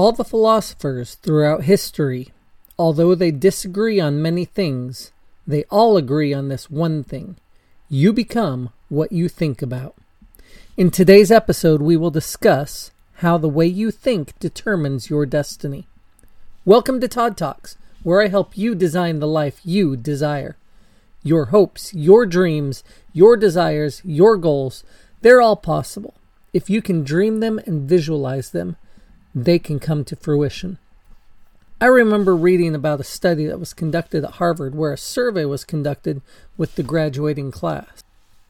All the philosophers throughout history, although they disagree on many things, they all agree on this one thing you become what you think about. In today's episode, we will discuss how the way you think determines your destiny. Welcome to Todd Talks, where I help you design the life you desire. Your hopes, your dreams, your desires, your goals, they're all possible. If you can dream them and visualize them, they can come to fruition. I remember reading about a study that was conducted at Harvard where a survey was conducted with the graduating class.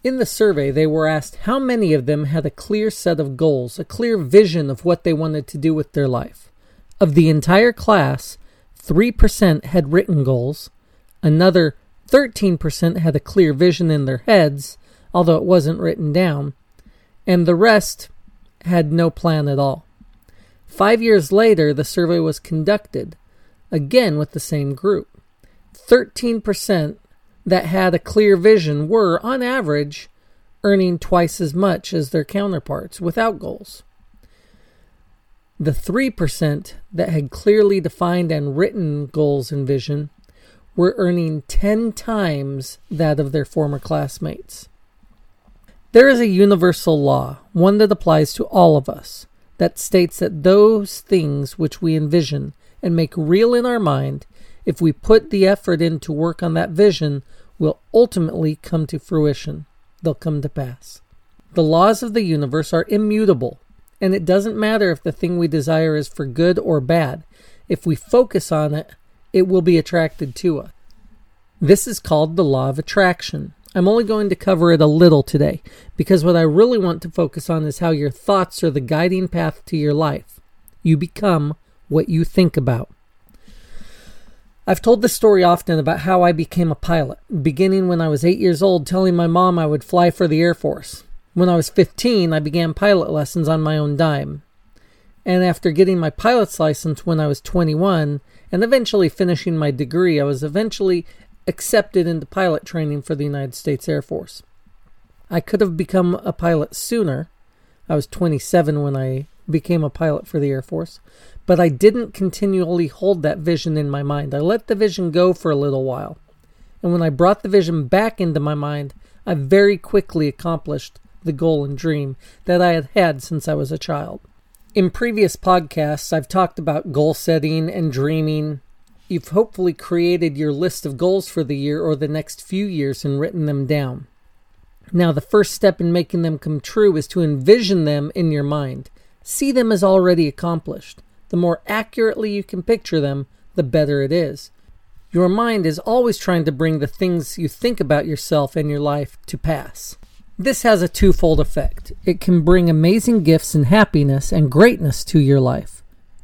In the survey, they were asked how many of them had a clear set of goals, a clear vision of what they wanted to do with their life. Of the entire class, 3% had written goals, another 13% had a clear vision in their heads, although it wasn't written down, and the rest had no plan at all. Five years later, the survey was conducted, again with the same group. 13% that had a clear vision were, on average, earning twice as much as their counterparts without goals. The 3% that had clearly defined and written goals and vision were earning 10 times that of their former classmates. There is a universal law, one that applies to all of us that states that those things which we envision and make real in our mind, if we put the effort in to work on that vision, will ultimately come to fruition. They'll come to pass. The laws of the universe are immutable, and it doesn't matter if the thing we desire is for good or bad. If we focus on it, it will be attracted to us. This is called the law of attraction. I'm only going to cover it a little today because what I really want to focus on is how your thoughts are the guiding path to your life. You become what you think about. I've told this story often about how I became a pilot, beginning when I was eight years old, telling my mom I would fly for the Air Force. When I was 15, I began pilot lessons on my own dime. And after getting my pilot's license when I was 21 and eventually finishing my degree, I was eventually accepted into pilot training for the United States Air Force. I could have become a pilot sooner. I was 27 when I became a pilot for the Air Force, but I didn't continually hold that vision in my mind. I let the vision go for a little while. And when I brought the vision back into my mind, I very quickly accomplished the goal and dream that I had had since I was a child. In previous podcasts, I've talked about goal setting and dreaming You've hopefully created your list of goals for the year or the next few years and written them down. Now, the first step in making them come true is to envision them in your mind. See them as already accomplished. The more accurately you can picture them, the better it is. Your mind is always trying to bring the things you think about yourself and your life to pass. This has a twofold effect. It can bring amazing gifts and happiness and greatness to your life.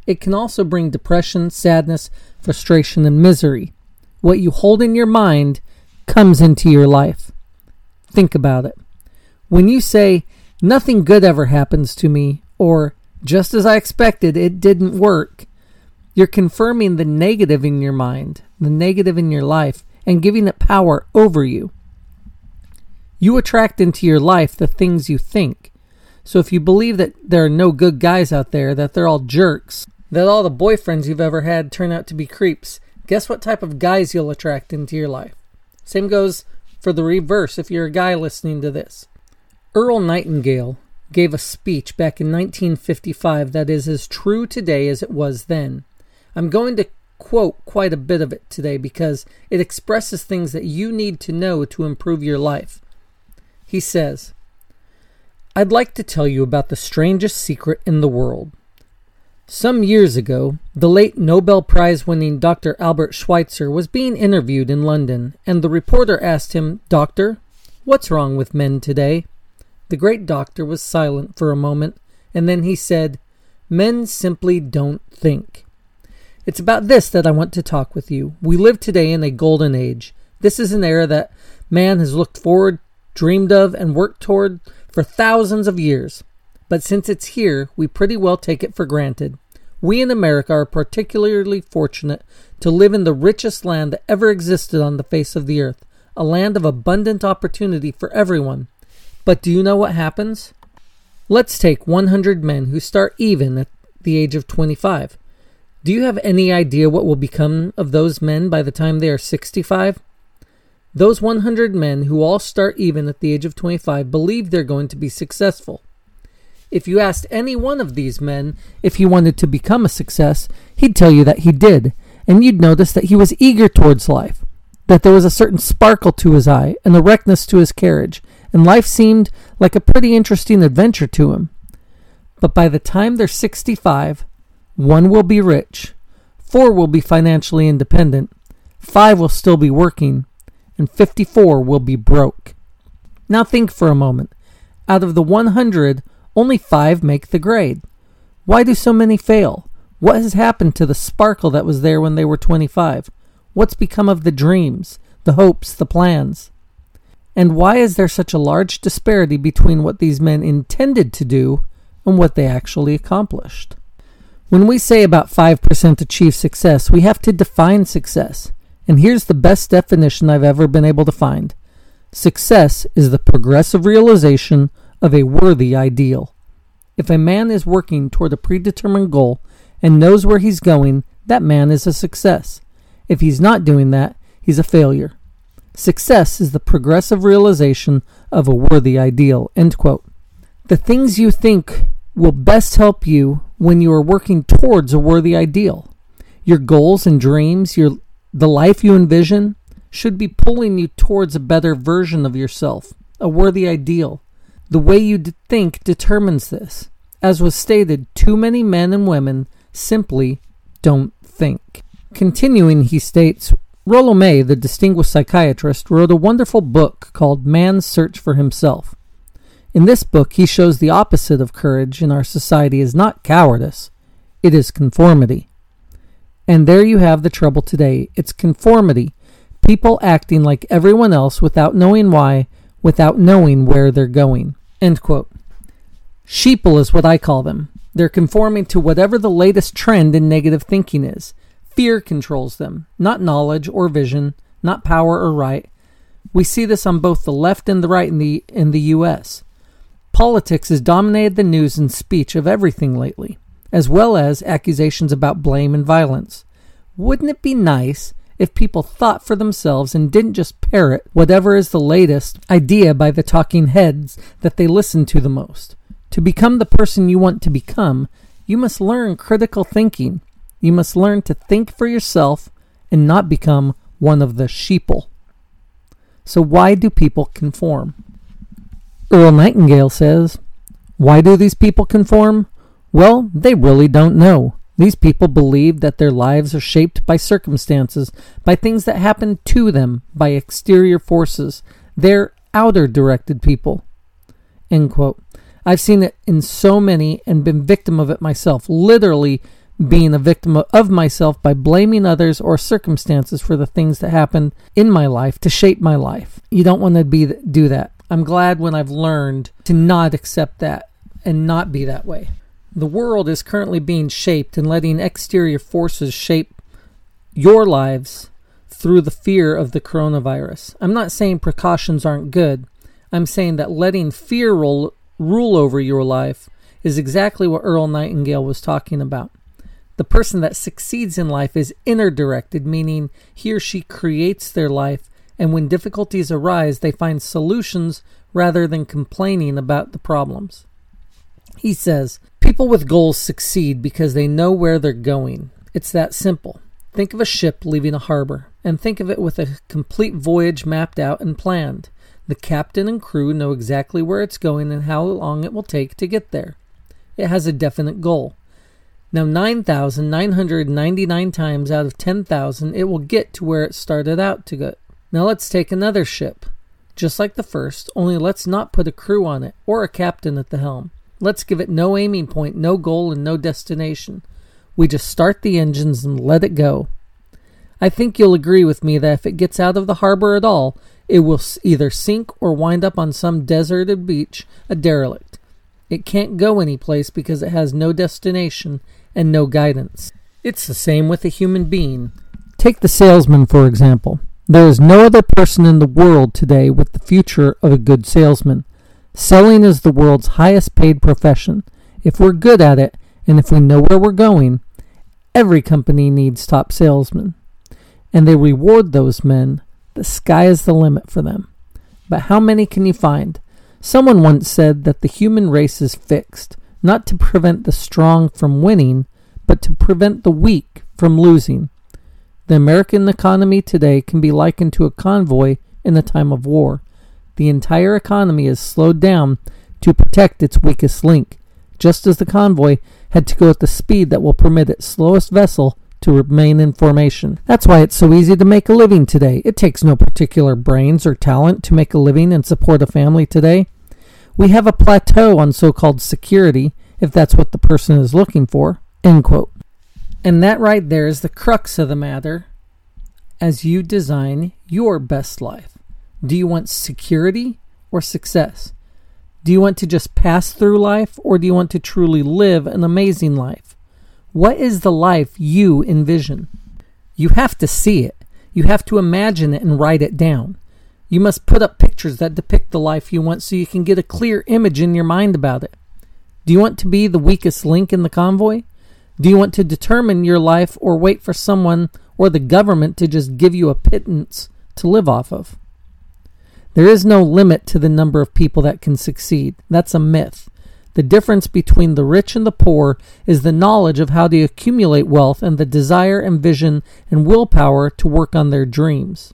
It can also bring depression, sadness, frustration, and misery. What you hold in your mind comes into your life. Think about it. When you say, nothing good ever happens to me, or just as I expected, it didn't work, you're confirming the negative in your mind, the negative in your life, and giving it power over you. You attract into your life the things you think. So if you believe that there are no good guys out there, that they're all jerks, that all the boyfriends you've ever had turn out to be creeps, guess what type of guys you'll attract into your life? Same goes for the reverse if you're a guy listening to this. Earl Nightingale gave a speech back in 1955 that is as true today as it was then. I'm going to quote quite a bit of it today because it expresses things that you need to know to improve your life. He says, I'd like to tell you about the strangest secret in the world. Some years ago, the late Nobel Prize winning Dr. Albert Schweitzer was being interviewed in London, and the reporter asked him, Doctor, what's wrong with men today? The great doctor was silent for a moment, and then he said, Men simply don't think. It's about this that I want to talk with you. We live today in a golden age. This is an era that man has looked forward, dreamed of, and worked toward for thousands of years but since it's here, we pretty well take it for granted. We in America are particularly fortunate to live in the richest land that ever existed on the face of the earth, a land of abundant opportunity for everyone. But do you know what happens? Let's take 100 men who start even at the age of 25. Do you have any idea what will become of those men by the time they are 65? Those 100 men who all start even at the age of 25 believe they're going to be successful. If you asked any one of these men if he wanted to become a success, he'd tell you that he did, and you'd notice that he was eager towards life, that there was a certain sparkle to his eye, and erectness to his carriage, and life seemed like a pretty interesting adventure to him. But by the time they're 65, one will be rich, four will be financially independent, five will still be working, and 54 will be broke. Now think for a moment. Out of the 100, only five make the grade. Why do so many fail? What has happened to the sparkle that was there when they were 25? What's become of the dreams, the hopes, the plans? And why is there such a large disparity between what these men intended to do and what they actually accomplished? When we say about 5% achieve success, we have to define success. And here's the best definition I've ever been able to find Success is the progressive realization of a worthy ideal. If a man is working toward a predetermined goal and knows where he's going, that man is a success. If he's not doing that, he's a failure. Success is the progressive realization of a worthy ideal. End quote. The things you think will best help you when you are working towards a worthy ideal. Your goals and dreams, your the life you envision, should be pulling you towards a better version of yourself, a worthy ideal. The way you think determines this. As was stated, too many men and women simply don't think. Continuing, he states Rollo May, the distinguished psychiatrist, wrote a wonderful book called Man's Search for Himself. In this book, he shows the opposite of courage in our society is not cowardice, it is conformity. And there you have the trouble today it's conformity, people acting like everyone else without knowing why, without knowing where they're going. End quote. Sheeple is what I call them. They're conforming to whatever the latest trend in negative thinking is. Fear controls them, not knowledge or vision, not power or right. We see this on both the left and the right in the in the US. Politics has dominated the news and speech of everything lately, as well as accusations about blame and violence. Wouldn't it be nice if people thought for themselves and didn't just parrot whatever is the latest idea by the talking heads that they listen to the most? To become the person you want to become, you must learn critical thinking. You must learn to think for yourself and not become one of the sheeple. So, why do people conform? Earl Nightingale says, Why do these people conform? Well, they really don't know. These people believe that their lives are shaped by circumstances, by things that happen to them, by exterior forces. They're outer directed people. End quote. I've seen it in so many and been victim of it myself, literally being a victim of myself by blaming others or circumstances for the things that happened in my life to shape my life. You don't want to be do that. I'm glad when I've learned to not accept that and not be that way. The world is currently being shaped and letting exterior forces shape your lives through the fear of the coronavirus. I'm not saying precautions aren't good. I'm saying that letting fear rule, rule over your life is exactly what Earl Nightingale was talking about. The person that succeeds in life is inner directed, meaning he or she creates their life and when difficulties arise, they find solutions rather than complaining about the problems. He says, People with goals succeed because they know where they're going. It's that simple. Think of a ship leaving a harbor, and think of it with a complete voyage mapped out and planned. The captain and crew know exactly where it's going and how long it will take to get there. It has a definite goal. Now, 9,999 times out of 10,000, it will get to where it started out to go. Now let's take another ship. Just like the first, only let's not put a crew on it or a captain at the helm. Let's give it no aiming point, no goal, and no destination. We just start the engines and let it go. I think you'll agree with me that if it gets out of the harbor at all, it will either sink or wind up on some deserted beach, a derelict. It can't go any place because it has no destination and no guidance. It's the same with a human being. Take the salesman, for example. There is no other person in the world today with the future of a good salesman. Selling is the world's highest paid profession. If we're good at it And if we know where we're going, every company needs top salesmen. And they reward those men. The sky is the limit for them. But how many can you find? Someone once said that the human race is fixed, not to prevent the strong from winning, but to prevent the weak from losing. The American economy today can be likened to a convoy in a time of war. The entire economy is slowed down to protect its weakest link, just as the convoy had to go at the speed that will permit its slowest vessel to remain in formation. That's why it's so easy to make a living today. It takes no particular brains or talent to make a living and support a family today. We have a plateau on so called security, if that's what the person is looking for. End quote. And that right there is the crux of the matter as you design your best life. Do you want security or success? Do you want to just pass through life or do you want to truly live an amazing life? What is the life you envision? You have to see it. You have to imagine it and write it down. You must put up pictures that depict the life you want so you can get a clear image in your mind about it. Do you want to be the weakest link in the convoy? Do you want to determine your life or wait for someone or the government to just give you a pittance to live off of? There is no limit to the number of people that can succeed. That's a myth. The difference between the rich and the poor is the knowledge of how to accumulate wealth and the desire and vision and willpower to work on their dreams.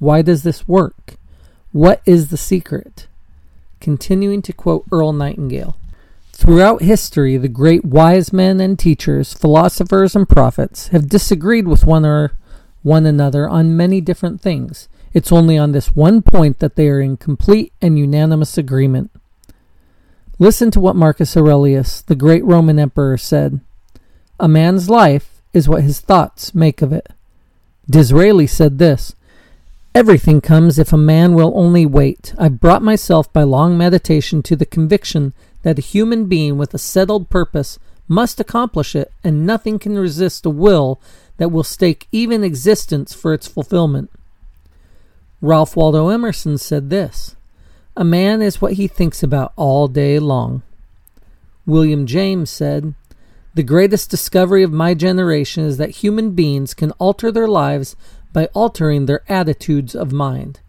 Why does this work? What is the secret? Continuing to quote Earl Nightingale. Throughout history, the great wise men and teachers, philosophers and prophets have disagreed with one or one another on many different things. It's only on this one point that they are in complete and unanimous agreement. Listen to what Marcus Aurelius, the great Roman emperor, said A man's life is what his thoughts make of it. Disraeli said this Everything comes if a man will only wait. I've brought myself by long meditation to the conviction that a human being with a settled purpose must accomplish it, and nothing can resist a will that will stake even existence for its fulfillment. Ralph Waldo Emerson said this A man is what he thinks about all day long. William James said, The greatest discovery of my generation is that human beings can alter their lives by altering their attitudes of mind.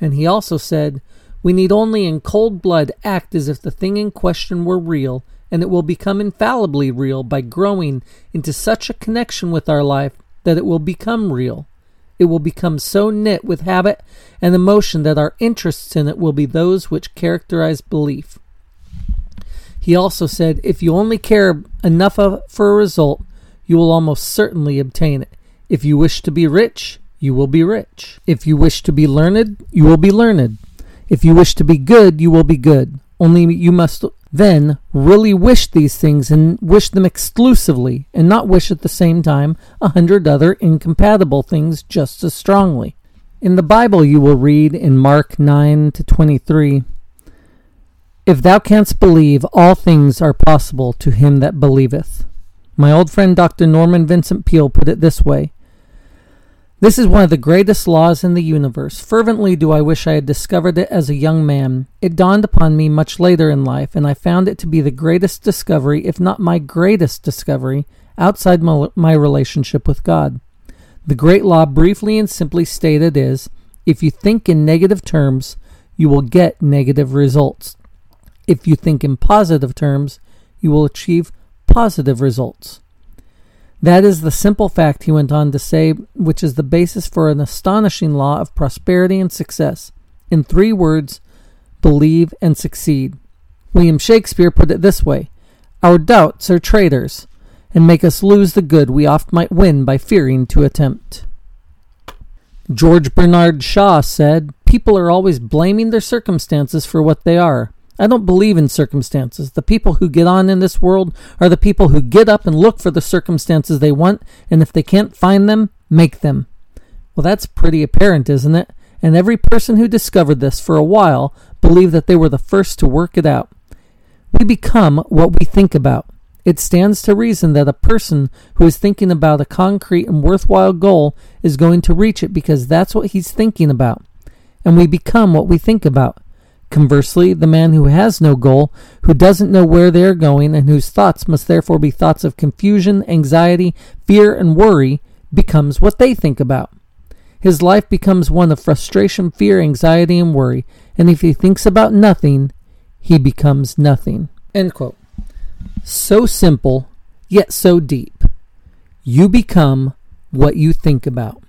And he also said, we need only in cold blood act as if the thing in question were real, and it will become infallibly real by growing into such a connection with our life that it will become real. It will become so knit with habit and emotion that our interests in it will be those which characterize belief. He also said, If you only care enough of, for a result, you will almost certainly obtain it. If you wish to be rich, you will be rich. If you wish to be learned, you will be learned. If you wish to be good, you will be good. Only you must then really wish these things and wish them exclusively, and not wish at the same time a hundred other incompatible things just as strongly. In the Bible, you will read in Mark 9 to 23 If thou canst believe, all things are possible to him that believeth. My old friend Dr. Norman Vincent Peale put it this way this is one of the greatest laws in the universe. Fervently do I wish I had discovered it as a young man. It dawned upon me much later in life, and I found it to be the greatest discovery, if not my greatest discovery, outside my, relationship with God. The great law, briefly and simply stated, is if you think in negative terms, you will get negative results. If you think in positive terms, you will achieve positive results. That is the simple fact, he went on to say, which is the basis for an astonishing law of prosperity and success. In three words, believe and succeed. William Shakespeare put it this way Our doubts are traitors, and make us lose the good we oft might win by fearing to attempt. George Bernard Shaw said, People are always blaming their circumstances for what they are. I don't believe in circumstances. The people who get on in this world are the people who get up and look for the circumstances they want, and if they can't find them, make them. Well, that's pretty apparent, isn't it? And every person who discovered this for a while believed that they were the first to work it out. We become what we think about. It stands to reason that a person who is thinking about a concrete and worthwhile goal is going to reach it because that's what he's thinking about. And we become what we think about. Conversely, the man who has no goal, who doesn't know where they are going, and whose thoughts must therefore be thoughts of confusion, anxiety, fear, and worry, becomes what they think about. His life becomes one of frustration, fear, anxiety, and worry, and if he thinks about nothing, he becomes nothing. So simple, yet so deep. You become what you think about.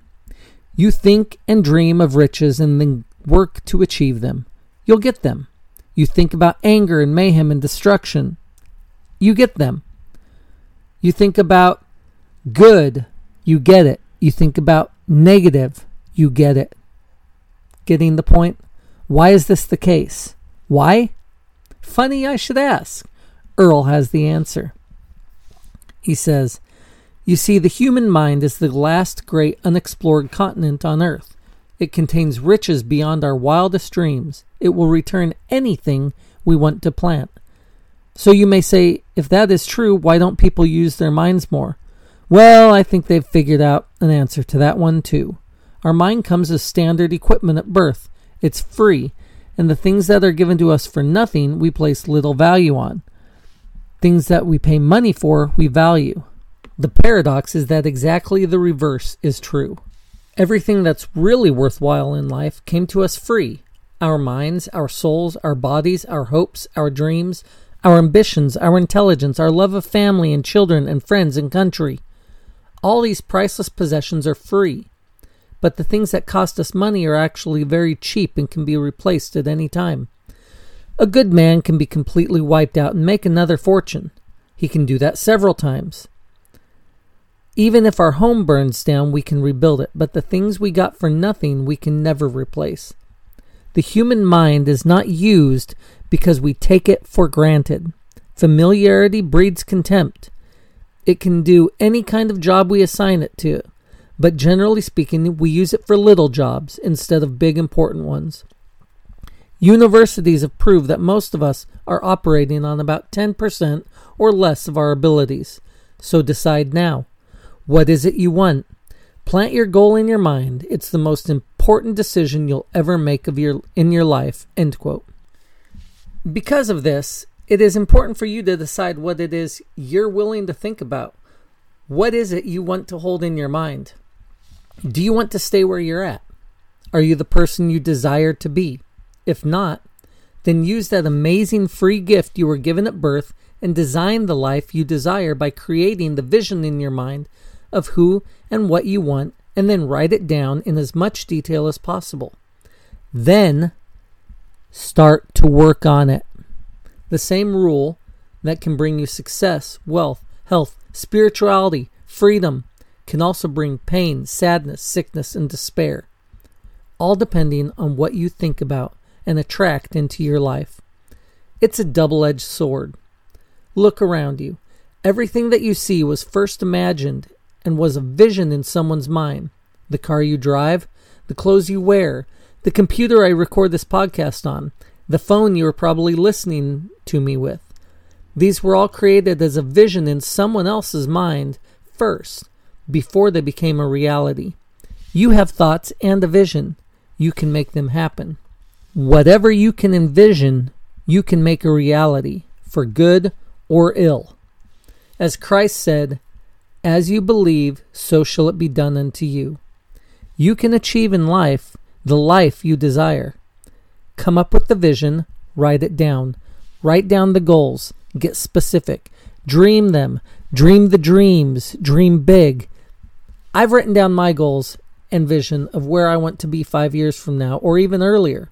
You think and dream of riches and then work to achieve them. You'll get them. You think about anger and mayhem and destruction. You get them. You think about good. You get it. You think about negative. You get it. Getting the point? Why is this the case? Why? Funny I should ask. Earl has the answer. He says, You see, the human mind is the last great unexplored continent on earth. It contains riches beyond our wildest dreams. It will return anything we want to plant. So you may say, if that is true, why don't people use their minds more? Well, I think they've figured out an answer to that one too. Our mind comes as standard equipment at birth. It's free, and the things that are given to us for nothing we place little value on. Things that we pay money for, we value. The paradox is that exactly the reverse is true. Everything that's really worthwhile in life came to us free our minds, our souls, our bodies, our hopes, our dreams, our ambitions, our intelligence, our love of family and children and friends and country. All these priceless possessions are free. But the things that cost us money are actually very cheap and can be replaced at any time. A good man can be completely wiped out and make another fortune. He can do that several times. Even if our home burns down, we can rebuild it, but the things we got for nothing we can never replace. The human mind is not used because we take it for granted. Familiarity breeds contempt. It can do any kind of job we assign it to, but generally speaking, we use it for little jobs instead of big important ones. Universities have proved that most of us are operating on about 10% or less of our abilities. So decide now. What is it you want? Plant your goal in your mind. It's the most important decision you'll ever make of your in your life. End quote. Because of this, it is important for you to decide what it is you're willing to think about. What is it you want to hold in your mind? Do you want to stay where you're at? Are you the person you desire to be? If not, then use that amazing free gift you were given at birth and design the life you desire by creating the vision in your mind of who and what you want, and then write it down in as much detail as possible. Then start to work on it. The same rule that can bring you success, wealth, health, spirituality, freedom can also bring pain, sadness, sickness, and despair, all depending on what you think about and attract into your life. It's a double edged sword. Look around you. Everything that you see was first imagined and was a vision in someone's mind. The car you drive, the clothes you wear, the computer I record this podcast on, the phone you are probably listening to me with. These were all created as a vision in someone else's mind first, before they became a reality. You have thoughts and a vision. You can make them happen. Whatever you can envision, you can make a reality, for good or ill. As Christ said, as you believe, so shall it be done unto you. You can achieve in life the life you desire. Come up with the vision, write it down. Write down the goals, get specific, dream them, dream the dreams, dream big. I've written down my goals and vision of where I want to be five years from now, or even earlier.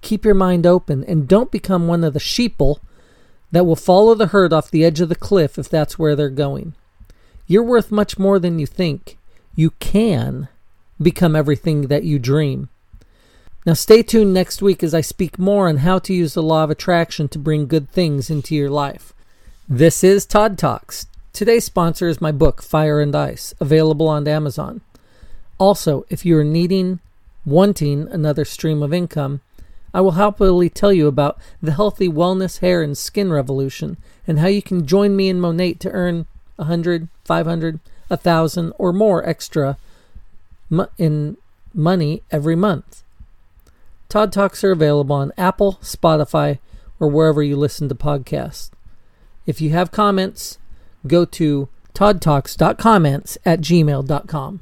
Keep your mind open and don't become one of the sheeple that will follow the herd off the edge of the cliff if that's where they're going. You're worth much more than you think. You can become everything that you dream. Now, stay tuned next week as I speak more on how to use the law of attraction to bring good things into your life. This is Todd Talks. Today's sponsor is my book, Fire and Ice, available on Amazon. Also, if you are needing, wanting another stream of income, I will happily tell you about the healthy wellness, hair, and skin revolution and how you can join me and Monat to earn a hundred, five hundred, a thousand, or more extra in money every month. Todd Talks are available on Apple, Spotify, or wherever you listen to podcasts. If you have comments, go to toddtalks.comments at gmail.com.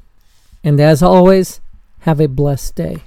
And as always, have a blessed day.